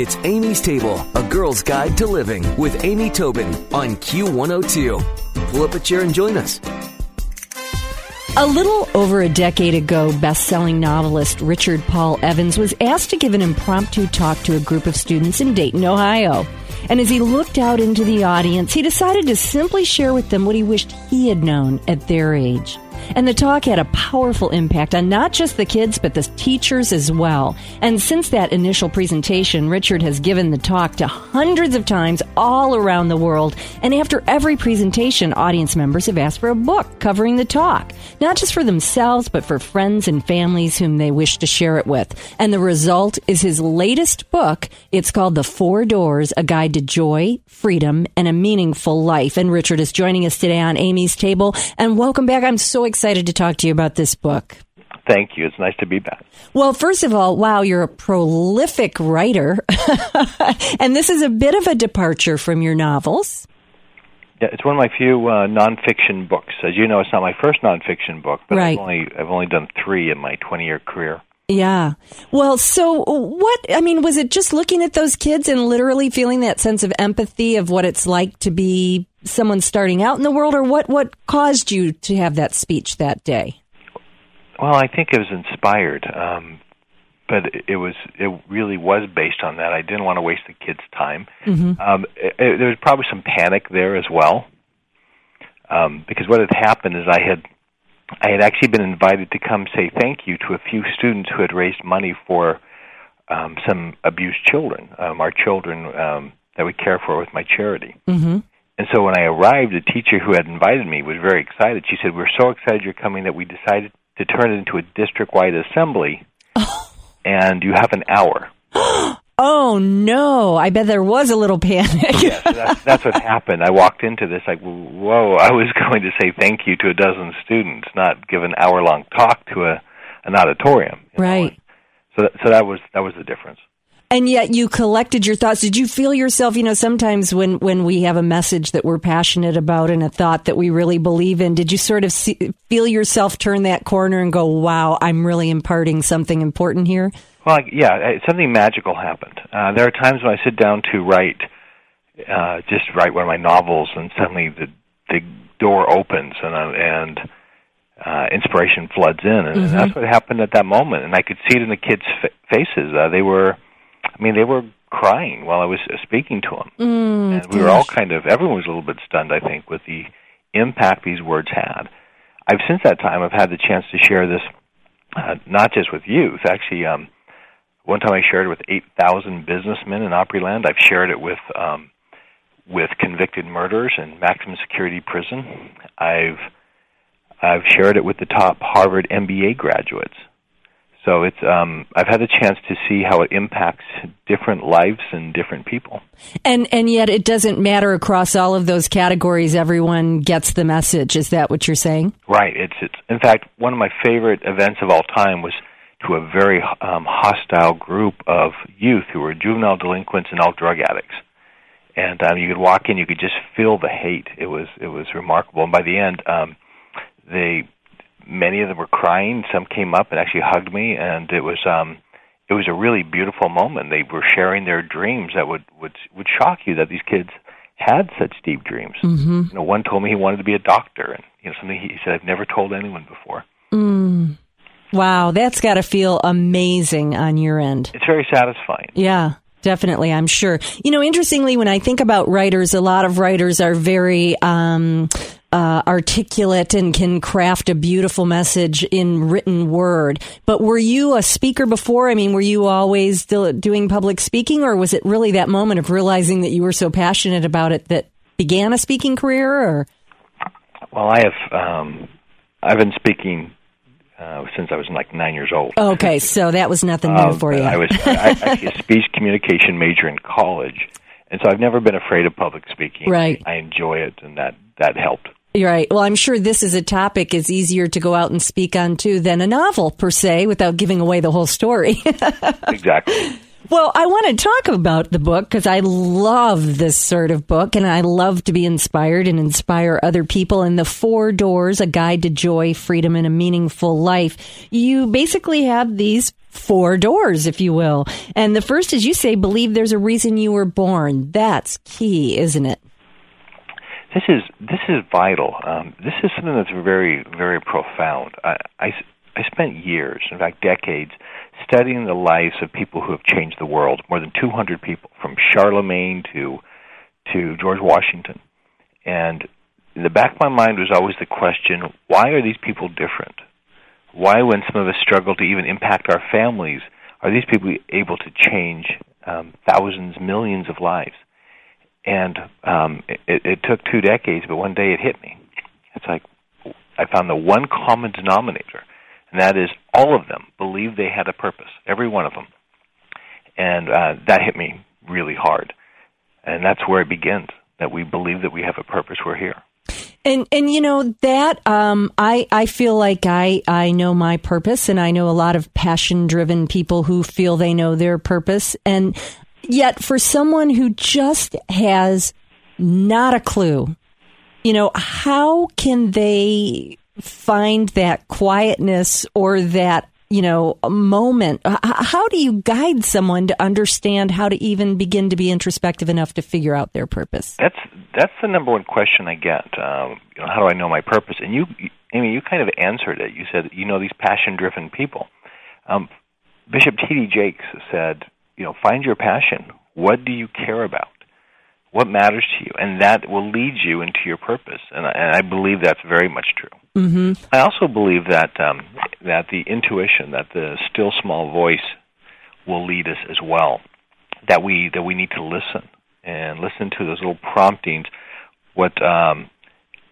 It's Amy's Table, a girl's guide to living with Amy Tobin on Q102. Pull up a chair and join us. A little over a decade ago, best selling novelist Richard Paul Evans was asked to give an impromptu talk to a group of students in Dayton, Ohio. And as he looked out into the audience, he decided to simply share with them what he wished he had known at their age. And the talk had a powerful impact on not just the kids, but the teachers as well. And since that initial presentation, Richard has given the talk to hundreds of times all around the world. And after every presentation, audience members have asked for a book covering the talk, not just for themselves, but for friends and families whom they wish to share it with. And the result is his latest book. It's called The Four Doors, A Guide to Joy, Freedom, and a Meaningful Life. And Richard is joining us today on Amy's Table. And welcome back. I'm so excited to talk to you about this book. Thank you. It's nice to be back. Well, first of all, wow, you're a prolific writer. and this is a bit of a departure from your novels. Yeah, it's one of my few uh, nonfiction books. As you know, it's not my first nonfiction book, but Right. I've only I've only done three in my 20 year career. Yeah. Well, so what, I mean, was it just looking at those kids and literally feeling that sense of empathy of what it's like to be someone starting out in the world, or what, what caused you to have that speech that day? Well, I think it was inspired, um, but it- was it really was based on that. I didn't want to waste the kids' time. Um, it, it, there was probably some panic there as well, um, because what had happened is I had I had actually been invited to come say thank you to a few students who had raised money for um, some abused children, um, our children um, that we care for with my charity. Mm-hmm. And so when I arrived, the teacher who had invited me was very excited. She said, "We're so excited you're coming that we decided to turn it into a district-wide assembly, and you have an hour." Oh no! I bet there was a little panic. Yes, that's, that's what happened. I walked into this like, "Whoa!" I was going to say thank you to a dozen students, not give an hour-long talk to a an auditorium. you know. Right. So, that, so that was that was the difference. And yet you collected your thoughts. Did you feel yourself, you know, sometimes when, when we have a message that we're passionate about and a thought that we really believe in, did you sort of see, feel yourself turn that corner and go, wow, I'm really imparting something important here? Well, I- yeah, something magical happened. Uh, there are times when I sit down to write, uh, just write one of my novels, and suddenly the the door opens and uh, and uh, inspiration floods in, and, and that's what happened at that moment. And I could see it in the kids' fa- faces. Uh, they were, I mean, they were crying while I was uh, speaking to them, Mm, and we were all kind of everyone was a little bit stunned. I think with the impact these words had. I've since that time I've had the chance to share this, uh, not just with youth. Actually, um, one time I shared it with 8,000 businessmen in Opryland. I've shared it with um, with convicted murderers in maximum security prison. I've I've shared it with the top Harvard MBA graduates. So it's um, I've had the chance to see how it impacts different lives and different people. And, and yet it doesn't matter across all of those categories. Everyone gets the message. Is that what you're saying? Right. It's it's in fact one of my favorite events of all time was to a very um, hostile group of youth who were juvenile delinquents and all drug addicts. And um, you could walk in, you could just feel the hate. It was it was remarkable. And by the end, um, they many of them were crying. Some came up and actually hugged me, and it was um, it was a really beautiful moment. They were sharing their dreams that would would would shock you that these kids had such deep dreams. Mm-hmm. You know, one told me he wanted to be a doctor, and you know, something he said I've never told anyone before. Mm. Wow, that's got to feel amazing on your end. It's very satisfying. Yeah, definitely. I'm sure. You know, interestingly, when I think about writers, a lot of writers are very um, uh, articulate and can craft a beautiful message in written word. But were you a speaker before? I mean, were you always still doing public speaking, or was it really that moment of realizing that you were so passionate about it that began a speaking career? Or Well, I have um, I've been speaking uh, since I was like nine years old. okay, so that was nothing new Um, for you. I was I, actually a speech communication major in college, and so I've never been afraid of public speaking. Right. I enjoy it, and that that helped. You're right. Well, I'm sure this is a topic is easier to go out and speak on too than a novel per se, without giving away the whole story. Exactly. well, I want to talk about the book because I love this sort of book, and I love to be inspired and inspire other people. And the Four Doors: A Guide to Joy, Freedom, and a Meaningful Life. You basically have these four doors, if you will. And the first is you say, believe there's a reason you were born. That's key, isn't it? This is this is vital. Um, this is something that's very very profound. I, I I spent years, in fact decades, studying the lives of people who have changed the world. More than 200 people, from Charlemagne to to George Washington, and in the back of my mind was always the question: Why are these people different? Why, when some of us struggle to even impact our families, are these people able to change um, thousands, millions of lives? And um, it, it took two decades, but one day it hit me. It's like I found the one common denominator, and that is all of them believed they had a purpose, every one of them. And uh, that hit me really hard. And that's where it begins that we believe that we have a purpose, we're here. And and you know that um, I I feel like I I know my purpose, and I know a lot of passion driven people who feel they know their purpose, and yet for someone who just has not a clue, you know, how can they find that quietness or that you know, moment. How do you guide someone to understand how to even begin to be introspective enough to figure out their purpose? That's that's the number one question I get. Um, you know, how do I know my purpose? And you, Amy, you kind of answered it. You said you know these passion-driven people. Um, Bishop T.D. Jakes said, you know, find your passion. What do you care about? what matters to you, and that will lead you into your purpose. And I, and I believe that's very much true. Mm-hmm. I also believe that um, that the intuition, that the still small voice, will lead us as well. That we that we need to listen and listen to those little promptings. What um,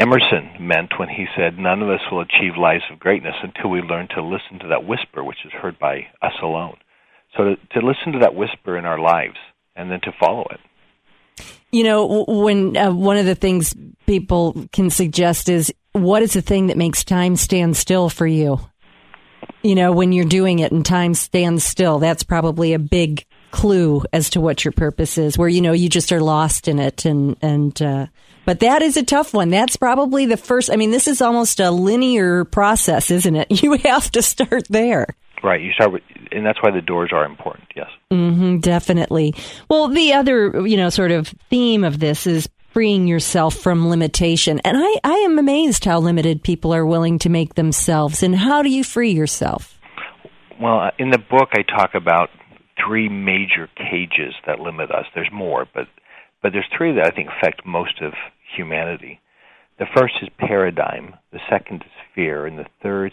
Emerson meant when he said, "None of us will achieve lives of greatness until we learn to listen to that whisper, which is heard by us alone." So to, to listen to that whisper in our lives and then to follow it. You know, when uh, one of the things people can suggest is what is the thing that makes time stand still for you? You know, when you're doing it and time stands still, that's probably a big clue as to what your purpose is, where, you know, you just are lost in it. And, and, uh, but that is a tough one. That's probably the first. I mean, this is almost a linear process, isn't it? You have to start there. Right. You start with, and that's why the doors are important. Yes. Mm-hmm, definitely. Well, the other, you know, sort of theme of this is freeing yourself from limitation. And I, I am amazed how limited people are willing to make themselves. And how do you free yourself? Well, uh, in the book, I talk about three major cages that limit us. There's more, but but there's three that I think affect most of humanity. The first is paradigm. The second is fear, and the third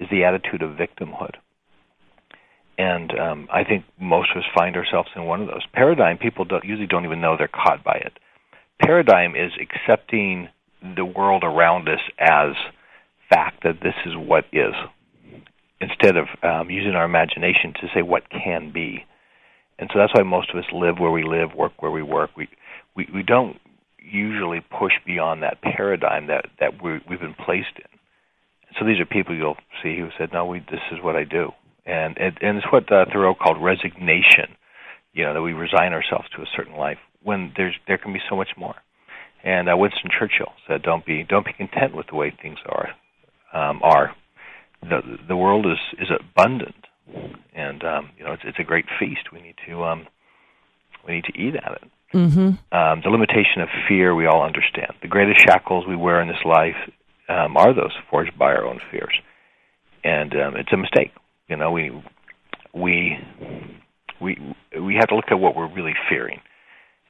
is the attitude of victimhood and um, I think most of us find ourselves in one of those. Paradigm people don't, usually don't even know they're caught by it. Paradigm is accepting the world around us as fact that this is what is, instead of um, using our imagination to say what can be. And so that's why most of us live where we live, work where we work. We we, we don't usually push beyond that paradigm that that we, we've been placed in. So these are people you'll see who said, "No, we, this is what I do." And and, and it's what uh, Thoreau called resignation. You know that we resign ourselves to a certain life when there's there can be so much more. And uh, Winston Churchill said, "Don't be don't be content with the way things are. Um, are the the world is is abundant, and um, you know it's it's a great feast. We need to um, we need to eat at it." Mm-hmm. Um, the limitation of fear we all understand. The greatest shackles we wear in this life um, are those forged by our own fears, and um, it's a mistake. You know, we we we we have to look at what we're really fearing,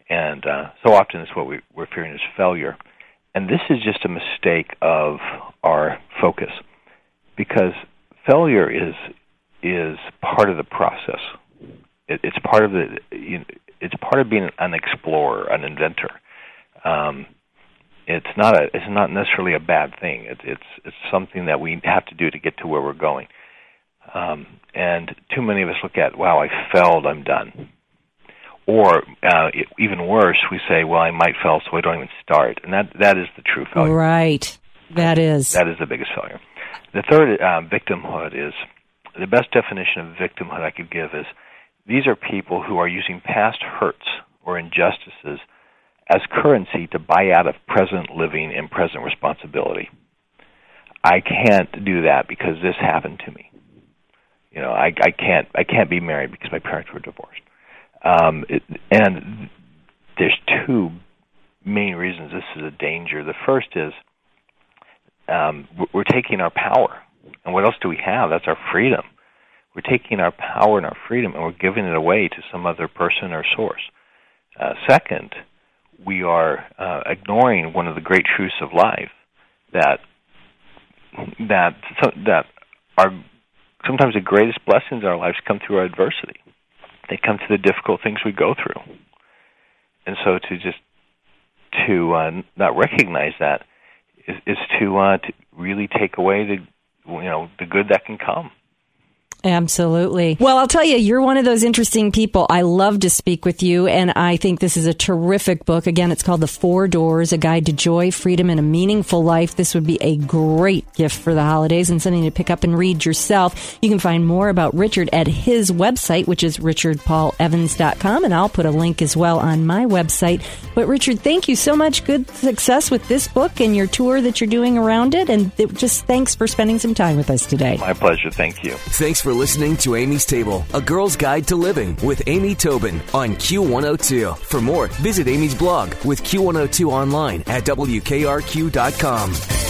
and uh, so often it's what we, we're fearing is failure, and this is just a mistake of our focus, because failure is is part of the process. It, it's part of the you know, it's part of being an explorer, an inventor. Um, it's not a it's not necessarily a bad thing. It, it's it's something that we have to do to get to where we're going. Um, and too many of us look at, wow, I failed, I'm done. Or uh, even worse, we say, well, I might fail, so I don't even start. And that that is the true failure. Right. That is. That is the biggest failure. The third, uh, victimhood, is the best definition of victimhood I could give is these are people who are using past hurts or injustices as currency to buy out of present living and present responsibility. I can't do that because this happened to me You know, I, I can't I can't be married because my parents were divorced. Um, it, and there's two main reasons this is a danger. The first is um, we're taking our power, and what else do we have? That's our freedom. We're taking our power and our freedom, and we're giving it away to some other person or source. Uh, second, we are uh, ignoring one of the great truths of life that that that our sometimes the greatest blessings in our lives come through our adversity. They come to the difficult things we go through, and so to just to uh, not recognize that is, is to uh, to really take away the you know the good that can come. Absolutely. Well, I'll tell you, you're one of those interesting people. I love to speak with you, and I think this is a terrific book. Again, it's called The Four Doors A Guide to Joy, Freedom, and a Meaningful Life. This would be a great gift for the holidays and something to pick up and read yourself. You can find more about Richard at his website, which is richardpaulevans.com, and I'll put a link as well on my website. But, Richard, thank you so much. Good success with this book and your tour that you're doing around it, and just thanks for spending some time with us today. My pleasure. Thank you. Thanks for for listening to Amy's Table, a girl's guide to living with Amy Tobin on Q102. For more, visit Amy's blog with Q102 online at WKRQ.com.